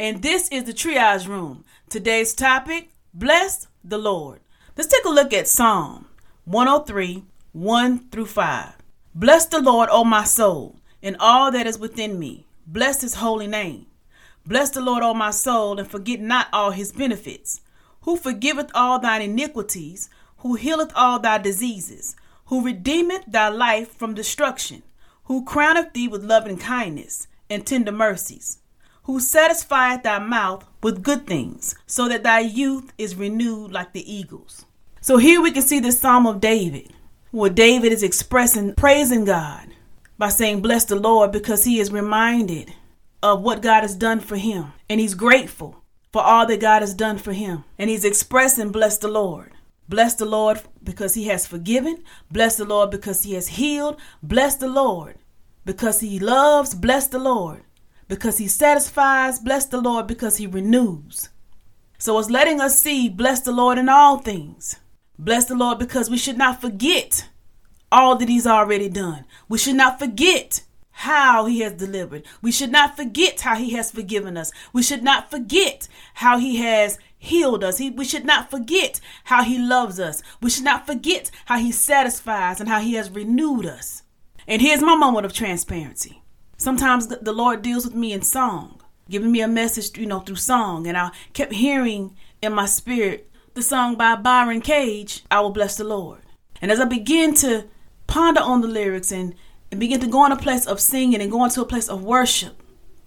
and this is the Triage Room. Today's topic Bless the Lord. Let's take a look at Psalm 103 1 through 5. Bless the Lord, O my soul, and all that is within me. Bless his holy name. Bless the Lord, O my soul, and forget not all his benefits, who forgiveth all thine iniquities who healeth all thy diseases, who redeemeth thy life from destruction, who crowneth thee with loving kindness and tender mercies, who satisfieth thy mouth with good things, so that thy youth is renewed like the eagles. So here we can see the Psalm of David, where David is expressing praising God by saying, Bless the Lord, because he is reminded of what God has done for him. And he's grateful for all that God has done for him. And he's expressing, Bless the Lord. Bless the Lord because he has forgiven. Bless the Lord because he has healed. Bless the Lord because he loves. Bless the Lord because he satisfies. Bless the Lord because he renews. So it's letting us see, bless the Lord in all things. Bless the Lord because we should not forget all that he's already done. We should not forget how he has delivered. We should not forget how he has forgiven us. We should not forget how he has healed us. He, we should not forget how He loves us. We should not forget how He satisfies and how He has renewed us. And here's my moment of transparency. Sometimes the Lord deals with me in song, giving me a message, you know, through song. And I kept hearing in my spirit the song by Byron Cage, I Will Bless the Lord. And as I begin to ponder on the lyrics and, and begin to go in a place of singing and go into a place of worship,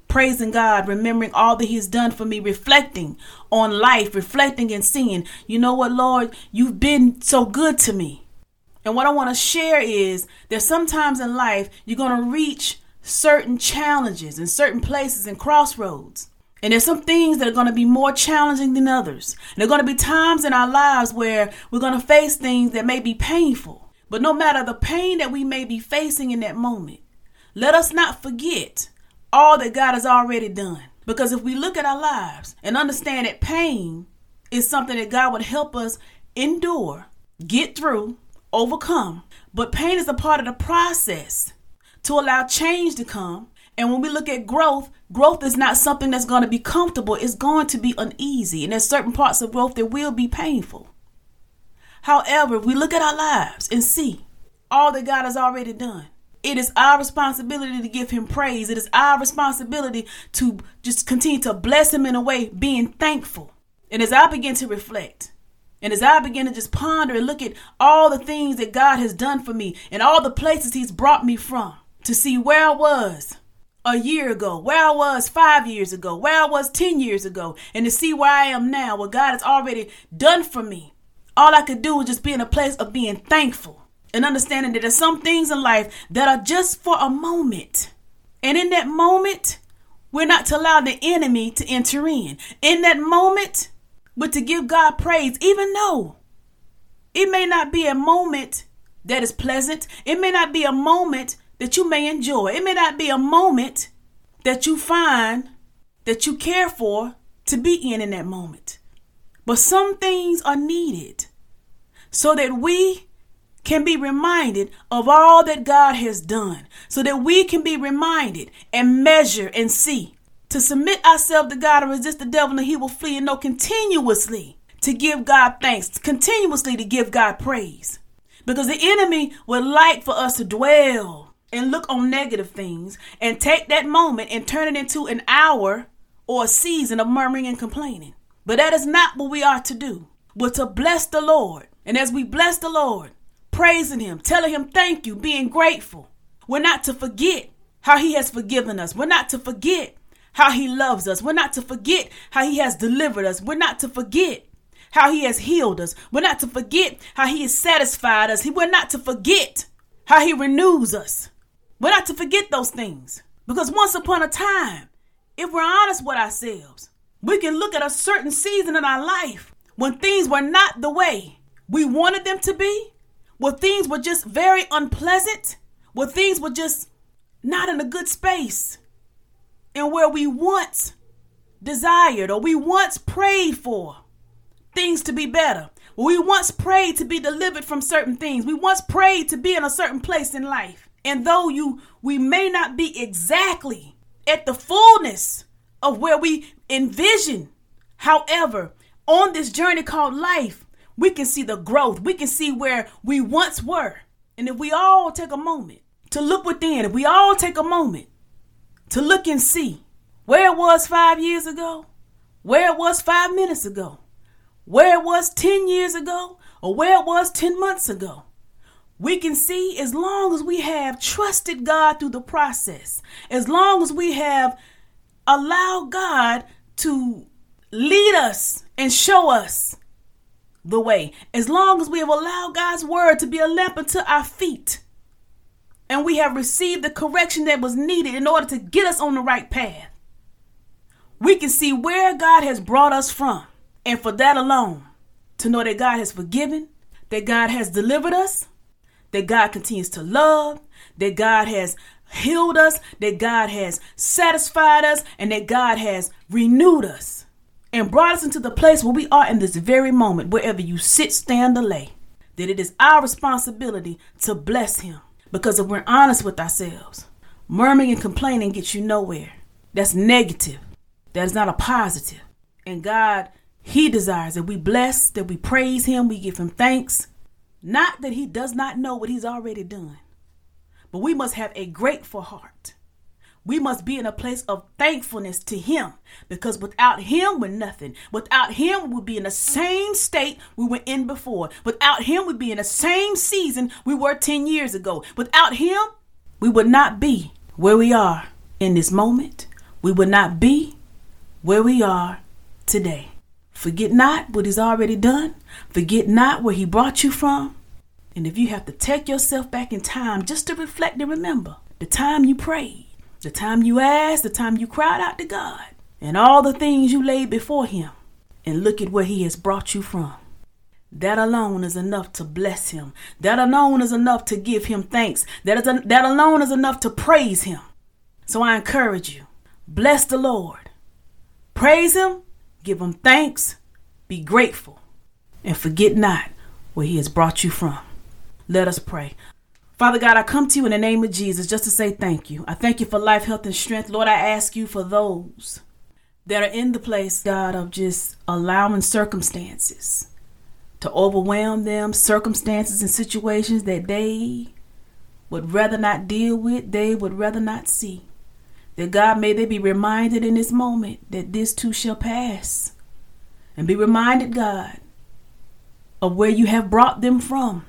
praising God, remembering all that He's done for me, reflecting on life, reflecting and seeing, you know what, Lord, you've been so good to me. And what I want to share is that sometimes in life, you're going to reach certain challenges and certain places and crossroads. And there's some things that are going to be more challenging than others. And there are going to be times in our lives where we're going to face things that may be painful. But no matter the pain that we may be facing in that moment, let us not forget all that God has already done. Because if we look at our lives and understand that pain is something that God would help us endure, get through, overcome, but pain is a part of the process to allow change to come. And when we look at growth, growth is not something that's going to be comfortable. It's going to be uneasy. And there's certain parts of growth that will be painful. However, if we look at our lives and see all that God has already done, it is our responsibility to give him praise. It is our responsibility to just continue to bless him in a way, being thankful. And as I begin to reflect, and as I begin to just ponder and look at all the things that God has done for me and all the places He's brought me from, to see where I was a year ago, where I was five years ago, where I was 10 years ago, and to see where I am now, what God has already done for me, all I could do was just be in a place of being thankful and understanding that there's some things in life that are just for a moment. And in that moment, we're not to allow the enemy to enter in. In that moment, we're to give God praise, even though it may not be a moment that is pleasant. It may not be a moment that you may enjoy. It may not be a moment that you find that you care for to be in in that moment. But some things are needed so that we can be reminded of all that God has done, so that we can be reminded and measure and see. To submit ourselves to God and resist the devil, and he will flee, and know continuously to give God thanks, continuously to give God praise. Because the enemy would like for us to dwell and look on negative things and take that moment and turn it into an hour or a season of murmuring and complaining. But that is not what we are to do. We're to bless the Lord. And as we bless the Lord, praising Him, telling Him thank you, being grateful. We're not to forget how He has forgiven us. We're not to forget how He loves us. We're not to forget how He has delivered us. We're not to forget how He has healed us. We're not to forget how He has satisfied us. We're not to forget how He renews us. We're not to forget those things. Because once upon a time, if we're honest with ourselves, we can look at a certain season in our life when things were not the way we wanted them to be, where things were just very unpleasant, where things were just not in a good space, and where we once desired or we once prayed for things to be better. We once prayed to be delivered from certain things. We once prayed to be in a certain place in life. And though you we may not be exactly at the fullness of where we envision, however, on this journey called life, we can see the growth. We can see where we once were. And if we all take a moment to look within, if we all take a moment to look and see where it was five years ago, where it was five minutes ago, where it was 10 years ago, or where it was 10 months ago, we can see as long as we have trusted God through the process, as long as we have allowed God to lead us and show us the way, as long as we have allowed God's word to be a lamp unto our feet, and we have received the correction that was needed in order to get us on the right path, we can see where God has brought us from. And for that alone, to know that God has forgiven, that God has delivered us, that God continues to love, that God has healed us, that God has satisfied us, and that God has renewed us and brought us into the place where we are in this very moment, wherever you sit, stand, or lay, that it is our responsibility to bless Him. Because if we're honest with ourselves, murmuring and complaining gets you nowhere. That's negative. That is not a positive. And God, He desires that we bless, that we praise Him, we give Him thanks. Not that He does not know what He's already done, but we must have a grateful heart we must be in a place of thankfulness to Him because without Him, we're nothing. Without Him, we'll be in the same state we were in before. Without Him, we'd be in the same season we were 10 years ago. Without Him, we would not be where we are in this moment. We would not be where we are today. Forget not what He's already done, forget not where He brought you from. And if you have to take yourself back in time just to reflect and remember the time you prayed the time you asked, the time you cried out to God, and all the things you laid before Him, and look at where He has brought you from. That alone is enough to bless Him. That alone is enough to give Him thanks. That, is a, that alone is enough to praise Him. So I encourage you bless the Lord, praise Him, give Him thanks, be grateful, and forget not where He has brought you from. Let us pray. Father God, I come to you in the name of Jesus just to say thank you. I thank you for life, health, and strength. Lord, I ask you for those that are in the place, God, of just allowing circumstances to overwhelm them, circumstances and situations that they would rather not deal with, they would rather not see. That God, may they be reminded in this moment that this too shall pass. And be reminded, God, of where you have brought them from,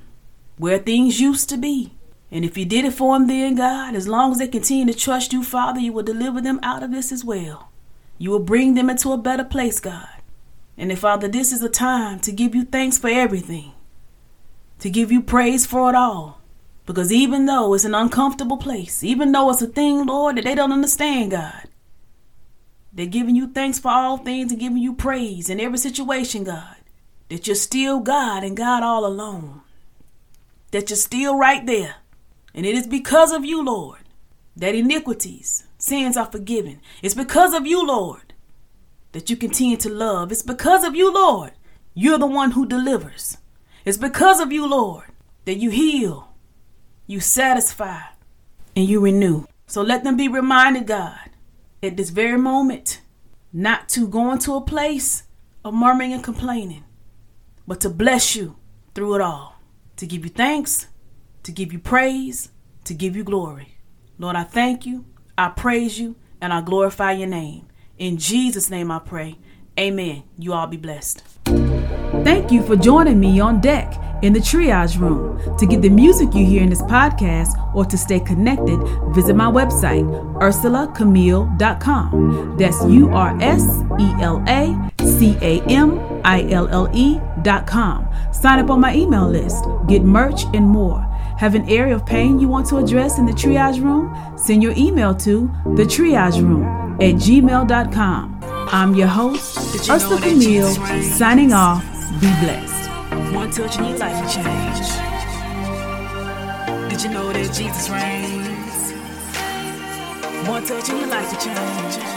where things used to be and if you did it for them then, God, as long as they continue to trust you, Father, you will deliver them out of this as well. You will bring them into a better place, God. And if, Father, this is a time to give you thanks for everything, to give you praise for it all. Because even though it's an uncomfortable place, even though it's a thing, Lord, that they don't understand, God, they're giving you thanks for all things and giving you praise in every situation, God. That you're still God and God all alone. That you're still right there and it is because of you, Lord, that iniquities, sins are forgiven. It's because of you, Lord, that you continue to love. It's because of you, Lord, you're the one who delivers. It's because of you, Lord, that you heal, you satisfy, and you renew. So let them be reminded, God, at this very moment, not to go into a place of murmuring and complaining, but to bless you through it all, to give you thanks to give you praise, to give you glory. Lord, I thank you, I praise you, and I glorify your name. In Jesus' name I pray. Amen. You all be blessed. Thank you for joining me on deck in the triage room. To get the music you hear in this podcast or to stay connected, visit my website, urselacamille.com. That's U R S E L A C A M I L L E.com. Sign up on my email list, get merch, and more. Have an area of pain you want to address in the triage room? Send your email to the triage room at gmail.com. I'm your host, Ursela Camille, signing off. Be blessed. One touch and your life will change. Did you know that Jesus reigns? One touch and your life will change.